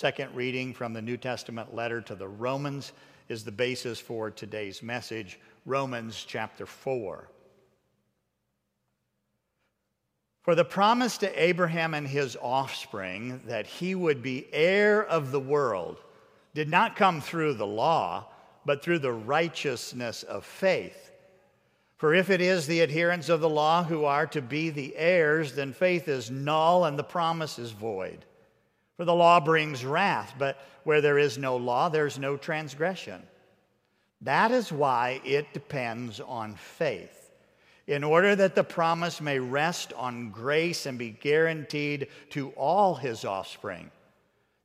Second reading from the New Testament letter to the Romans is the basis for today's message, Romans chapter 4. For the promise to Abraham and his offspring that he would be heir of the world did not come through the law, but through the righteousness of faith. For if it is the adherents of the law who are to be the heirs, then faith is null and the promise is void. For the law brings wrath, but where there is no law, there's no transgression. That is why it depends on faith, in order that the promise may rest on grace and be guaranteed to all his offspring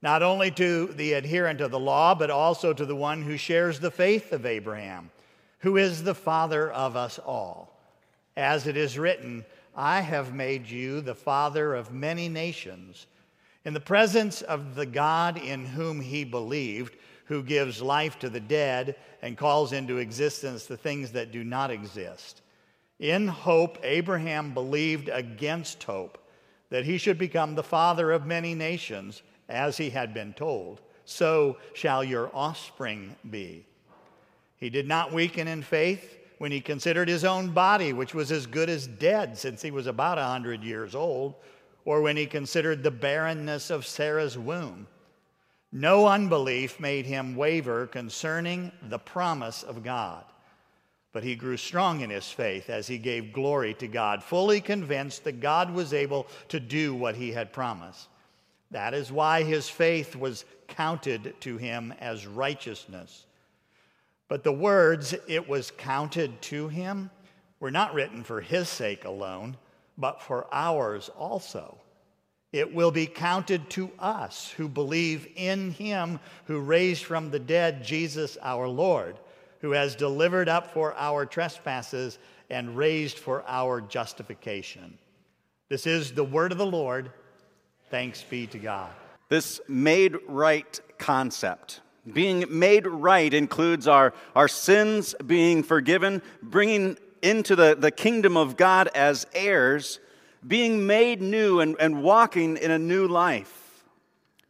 not only to the adherent of the law, but also to the one who shares the faith of Abraham, who is the father of us all. As it is written, I have made you the father of many nations, in the presence of the God in whom he believed, who gives life to the dead and calls into existence the things that do not exist. In hope, Abraham believed against hope that he should become the father of many nations as he had been told, so shall your offspring be. He did not weaken in faith when he considered his own body, which was as good as dead since he was about a 100 years old, or when he considered the barrenness of Sarah's womb. No unbelief made him waver concerning the promise of God. But he grew strong in his faith as he gave glory to God, fully convinced that God was able to do what he had promised. That is why his faith was counted to him as righteousness. But the words, it was counted to him, were not written for his sake alone, but for ours also. It will be counted to us who believe in him who raised from the dead Jesus our Lord, who has delivered up for our trespasses and raised for our justification. This is the word of the Lord. Thanks be to God. This made right concept. Being made right includes our, our sins being forgiven, bringing into the, the kingdom of God as heirs, being made new and, and walking in a new life,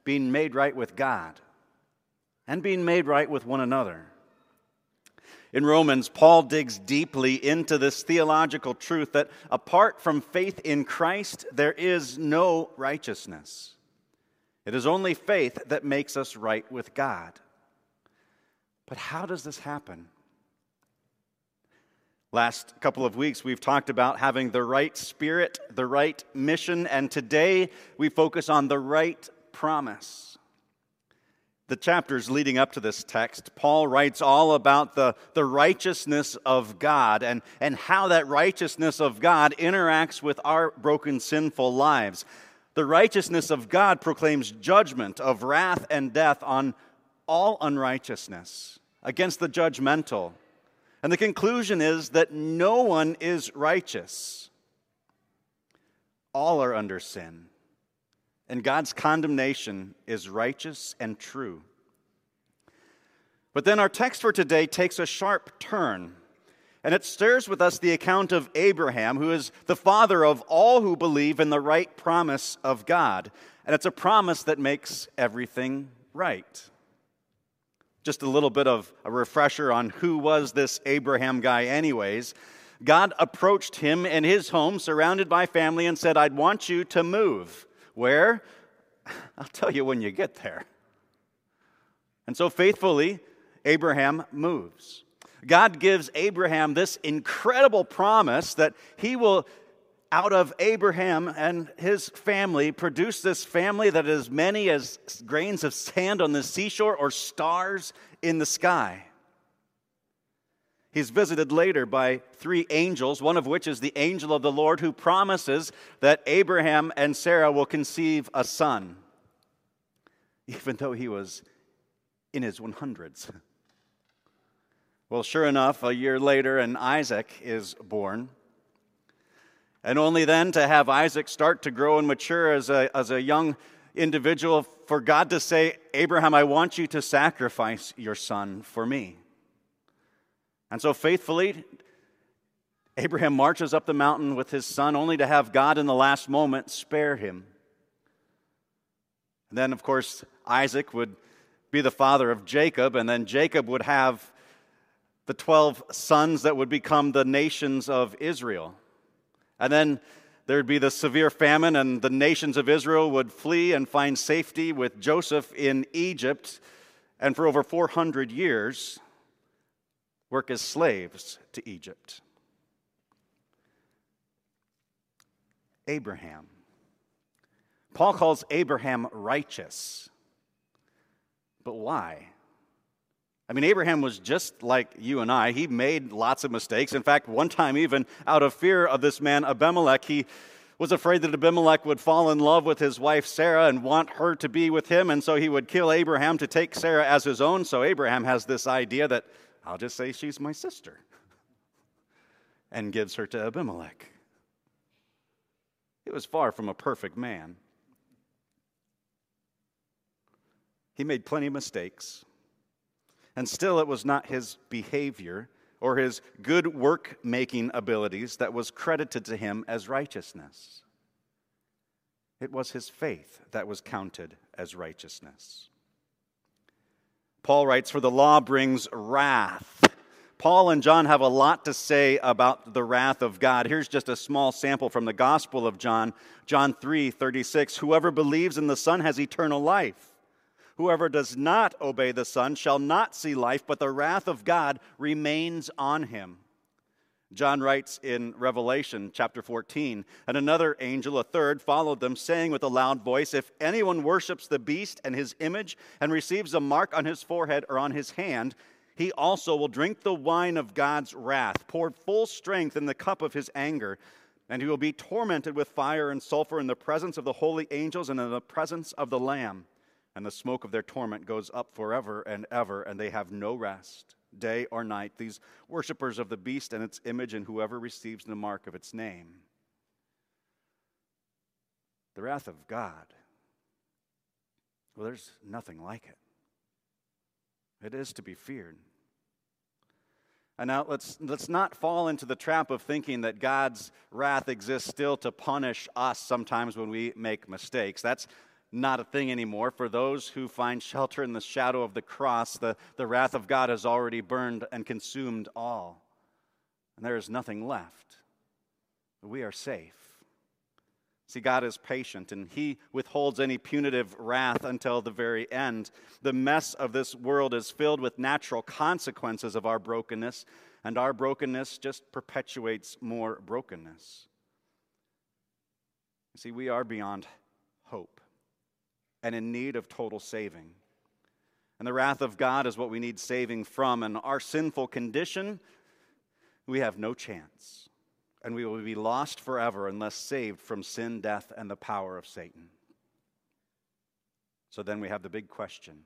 being made right with God, and being made right with one another. In Romans, Paul digs deeply into this theological truth that apart from faith in Christ, there is no righteousness. It is only faith that makes us right with God. But how does this happen? Last couple of weeks, we've talked about having the right spirit, the right mission, and today we focus on the right promise the chapters leading up to this text, Paul writes all about the, the righteousness of God and, and how that righteousness of God interacts with our broken, sinful lives. The righteousness of God proclaims judgment of wrath and death on all unrighteousness, against the judgmental. And the conclusion is that no one is righteous. All are under sin and God's condemnation is righteous and true. But then our text for today takes a sharp turn, and it stirs with us the account of Abraham, who is the father of all who believe in the right promise of God. And it's a promise that makes everything right. Just a little bit of a refresher on who was this Abraham guy, anyways. God approached him in his home, surrounded by family, and said, I'd want you to move. Where? I'll tell you when you get there. And so faithfully, Abraham moves. God gives Abraham this incredible promise that he will, out of Abraham and his family, produce this family that is many as grains of sand on the seashore or stars in the sky. He's visited later by three angels, one of which is the angel of the Lord who promises that Abraham and Sarah will conceive a son, even though he was in his 100s. Well, sure enough, a year later, and Isaac is born. And only then to have Isaac start to grow and mature as a, as a young individual, for God to say, Abraham, I want you to sacrifice your son for me. And so faithfully, Abraham marches up the mountain with his son, only to have God in the last moment spare him. And then, of course, Isaac would be the father of Jacob, and then Jacob would have the 12 sons that would become the nations of Israel. And then there'd be the severe famine, and the nations of Israel would flee and find safety with Joseph in Egypt, and for over 400 years, work as slaves to Egypt. Abraham. Paul calls Abraham righteous. But why? I mean, Abraham was just like you and I. He made lots of mistakes. In fact, one time, even out of fear of this man Abimelech, he was afraid that Abimelech would fall in love with his wife Sarah and want her to be with him, and so he would kill Abraham to take Sarah as his own. So Abraham has this idea that I'll just say she's my sister and gives her to Abimelech. He was far from a perfect man. He made plenty of mistakes. And still, it was not his behavior or his good work making abilities that was credited to him as righteousness. It was his faith that was counted as righteousness. Paul writes, For the law brings wrath. Paul and John have a lot to say about the wrath of God. Here's just a small sample from the Gospel of John, John 3 36. Whoever believes in the Son has eternal life. Whoever does not obey the Son shall not see life, but the wrath of God remains on him. John writes in Revelation chapter 14, and another angel, a third, followed them, saying with a loud voice, If anyone worships the beast and his image and receives a mark on his forehead or on his hand, he also will drink the wine of God's wrath, poured full strength in the cup of his anger, and he will be tormented with fire and sulfur in the presence of the holy angels and in the presence of the Lamb and the smoke of their torment goes up forever and ever, and they have no rest, day or night, these worshippers of the beast and its image, and whoever receives the mark of its name. The wrath of God, well, there's nothing like it. It is to be feared. And now let's, let's not fall into the trap of thinking that God's wrath exists still to punish us sometimes when we make mistakes. That's not a thing anymore. For those who find shelter in the shadow of the cross, the, the wrath of God has already burned and consumed all. And there is nothing left. We are safe. See, God is patient and He withholds any punitive wrath until the very end. The mess of this world is filled with natural consequences of our brokenness, and our brokenness just perpetuates more brokenness. See, we are beyond and in need of total saving. And the wrath of God is what we need saving from. And our sinful condition, we have no chance. And we will be lost forever unless saved from sin, death, and the power of Satan. So then we have the big question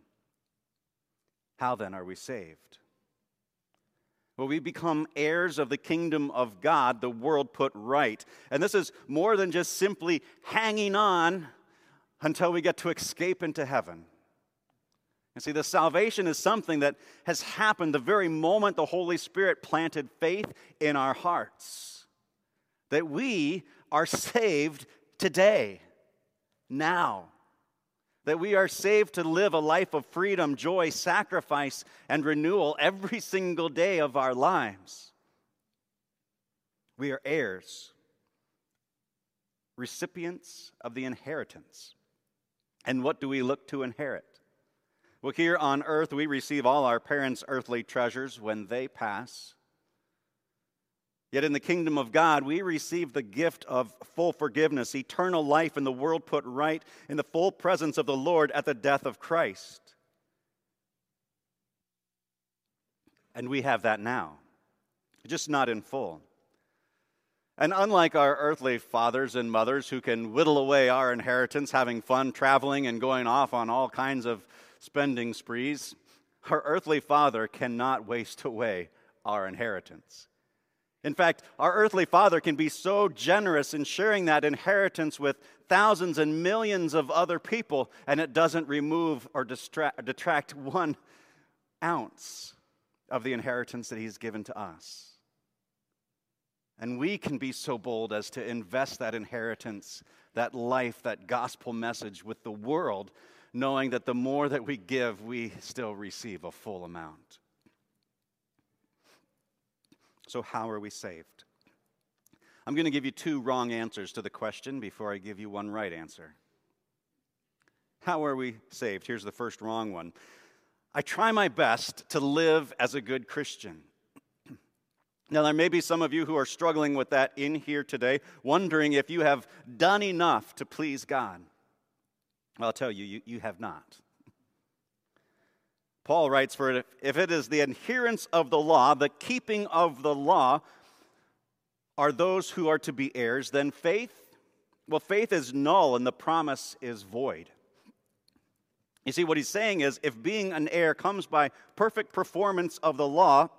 How then are we saved? Well, we become heirs of the kingdom of God, the world put right. And this is more than just simply hanging on until we get to escape into heaven. And see, the salvation is something that has happened the very moment the Holy Spirit planted faith in our hearts. That we are saved today, now. That we are saved to live a life of freedom, joy, sacrifice, and renewal every single day of our lives. We are heirs, recipients of the inheritance. And what do we look to inherit? Well, here on earth, we receive all our parents' earthly treasures when they pass. Yet in the kingdom of God, we receive the gift of full forgiveness, eternal life, and the world put right in the full presence of the Lord at the death of Christ. And we have that now, just not in full. And unlike our earthly fathers and mothers who can whittle away our inheritance, having fun traveling and going off on all kinds of spending sprees, our earthly father cannot waste away our inheritance. In fact, our earthly father can be so generous in sharing that inheritance with thousands and millions of other people, and it doesn't remove or detract one ounce of the inheritance that he's given to us. And we can be so bold as to invest that inheritance that life, that gospel message with the world, knowing that the more that we give, we still receive a full amount. So, how are we saved? I'm going to give you two wrong answers to the question before I give you one right answer. How are we saved? Here's the first wrong one I try my best to live as a good Christian. Now, there may be some of you who are struggling with that in here today, wondering if you have done enough to please God. I'll tell you, you, you have not. Paul writes, For if it is the adherence of the law, the keeping of the law, are those who are to be heirs, then faith, well, faith is null and the promise is void. You see, what he's saying is if being an heir comes by perfect performance of the law,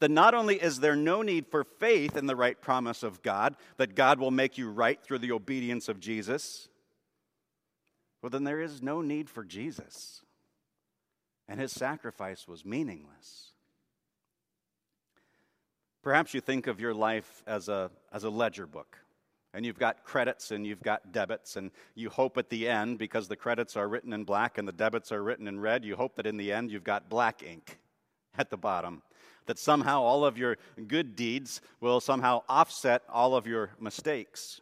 then not only is there no need for faith in the right promise of God, that God will make you right through the obedience of Jesus, well, then there is no need for Jesus. And his sacrifice was meaningless. Perhaps you think of your life as a, as a ledger book. And you've got credits and you've got debits, and you hope at the end, because the credits are written in black and the debits are written in red, you hope that in the end you've got black ink at the bottom. That somehow all of your good deeds will somehow offset all of your mistakes.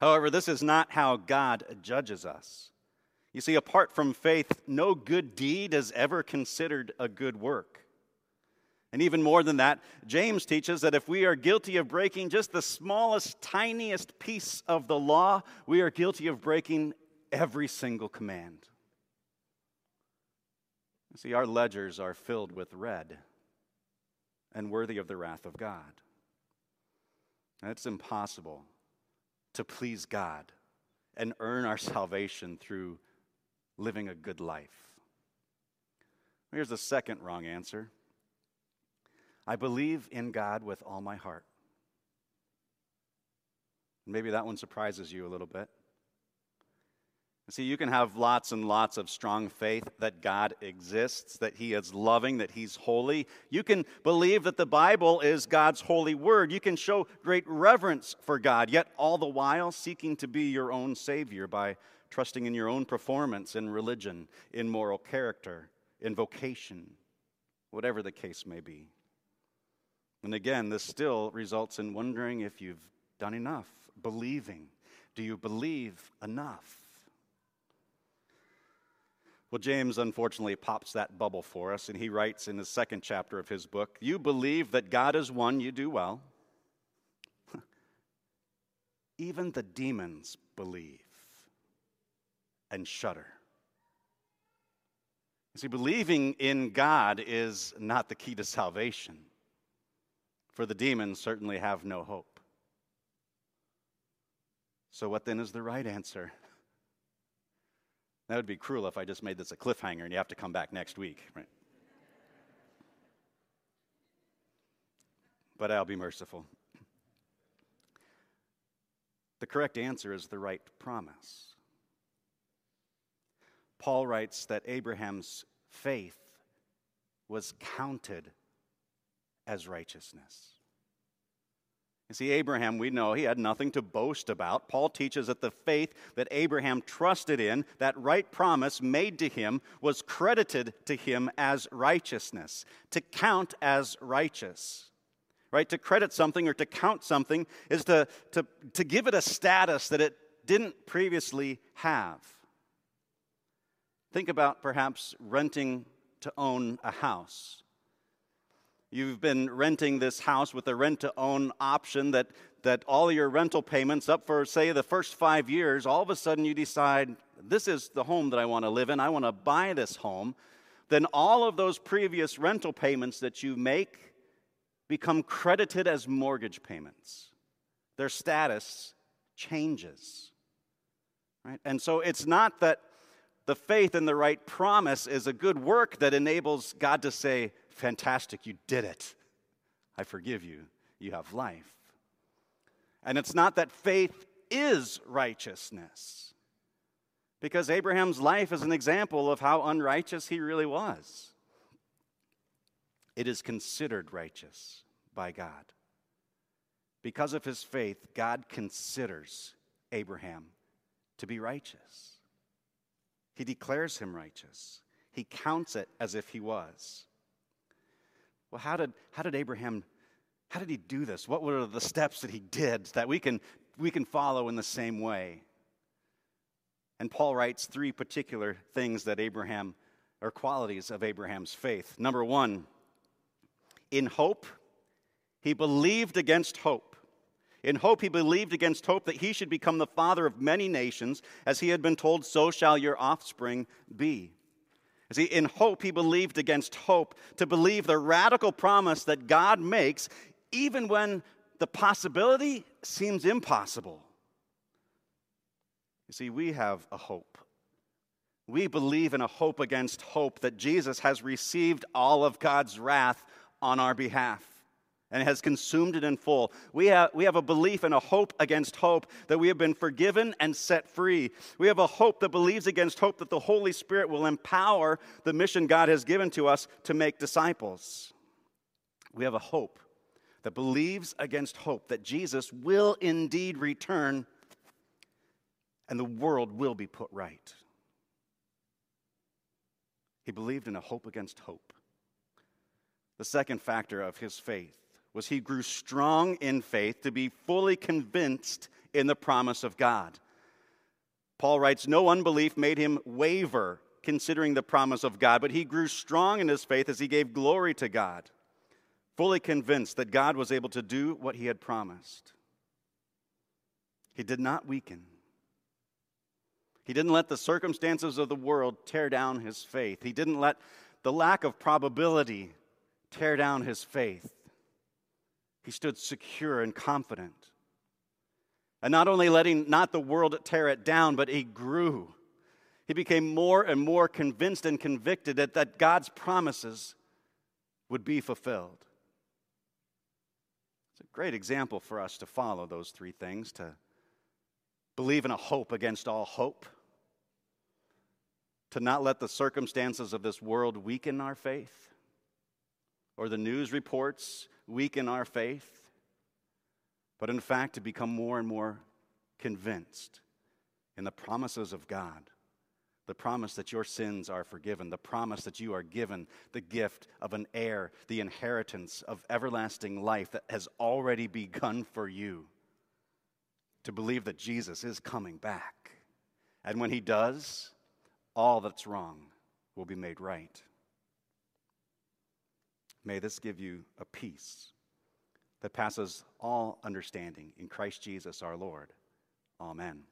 However, this is not how God judges us. You see, apart from faith, no good deed is ever considered a good work. And even more than that, James teaches that if we are guilty of breaking just the smallest, tiniest piece of the law, we are guilty of breaking every single command. See, our ledgers are filled with red and worthy of the wrath of God. And it's impossible to please God and earn our salvation through living a good life. Here's the second wrong answer I believe in God with all my heart. Maybe that one surprises you a little bit. See, you can have lots and lots of strong faith that God exists, that He is loving, that He's holy. You can believe that the Bible is God's holy word. You can show great reverence for God, yet all the while seeking to be your own Savior by trusting in your own performance in religion, in moral character, in vocation, whatever the case may be. And again, this still results in wondering if you've done enough, believing. Do you believe enough? Well, James unfortunately pops that bubble for us, and he writes in the second chapter of his book You believe that God is one, you do well. Even the demons believe and shudder. See, believing in God is not the key to salvation for the demons certainly have no hope. So, what then is the right answer? That would be cruel if I just made this a cliffhanger and you have to come back next week, right? But I'll be merciful. The correct answer is the right promise. Paul writes that Abraham's faith was counted as righteousness. You see, Abraham, we know he had nothing to boast about. Paul teaches that the faith that Abraham trusted in, that right promise made to him, was credited to him as righteousness, to count as righteous. Right? To credit something or to count something is to, to, to give it a status that it didn't previously have. Think about perhaps renting to own a house. You've been renting this house with a rent to own option that, that all your rental payments up for, say, the first five years, all of a sudden you decide, this is the home that I want to live in, I want to buy this home. Then all of those previous rental payments that you make become credited as mortgage payments. Their status changes. Right? And so it's not that the faith and the right promise is a good work that enables God to say, Fantastic, you did it. I forgive you. You have life. And it's not that faith is righteousness, because Abraham's life is an example of how unrighteous he really was. It is considered righteous by God. Because of his faith, God considers Abraham to be righteous. He declares him righteous. He counts it as if he was. Well, how did, how did Abraham, how did he do this? What were the steps that he did that we can, we can follow in the same way? And Paul writes three particular things that Abraham, or qualities of Abraham's faith. Number one, in hope, he believed against hope. In hope, he believed against hope that he should become the father of many nations, as he had been told, So shall your offspring be. See, in hope, he believed against hope, to believe the radical promise that God makes, even when the possibility seems impossible. You see, we have a hope. We believe in a hope against hope that Jesus has received all of God's wrath on our behalf and has consumed it in full. We have, we have a belief and a hope against hope that we have been forgiven and set free. We have a hope that believes against hope that the Holy Spirit will empower the mission God has given to us to make disciples. We have a hope that believes against hope that Jesus will indeed return and the world will be put right. He believed in a hope against hope. The second factor of his faith was he grew strong in faith to be fully convinced in the promise of God. Paul writes, No unbelief made him waver considering the promise of God, but he grew strong in his faith as he gave glory to God, fully convinced that God was able to do what he had promised. He did not weaken. He didn't let the circumstances of the world tear down his faith. He didn't let the lack of probability tear down his faith. He stood secure and confident. And not only letting not the world tear it down, but he grew. He became more and more convinced and convicted that, that God's promises would be fulfilled. It's a great example for us to follow those three things to believe in a hope against all hope, to not let the circumstances of this world weaken our faith or the news reports weaken our faith, but in fact to become more and more convinced in the promises of God. The promise that your sins are forgiven, the promise that you are given the gift of an heir, the inheritance of everlasting life that has already begun for you. To believe that Jesus is coming back. And when he does, all that's wrong will be made right. May this give you a peace that passes all understanding in Christ Jesus our Lord. Amen.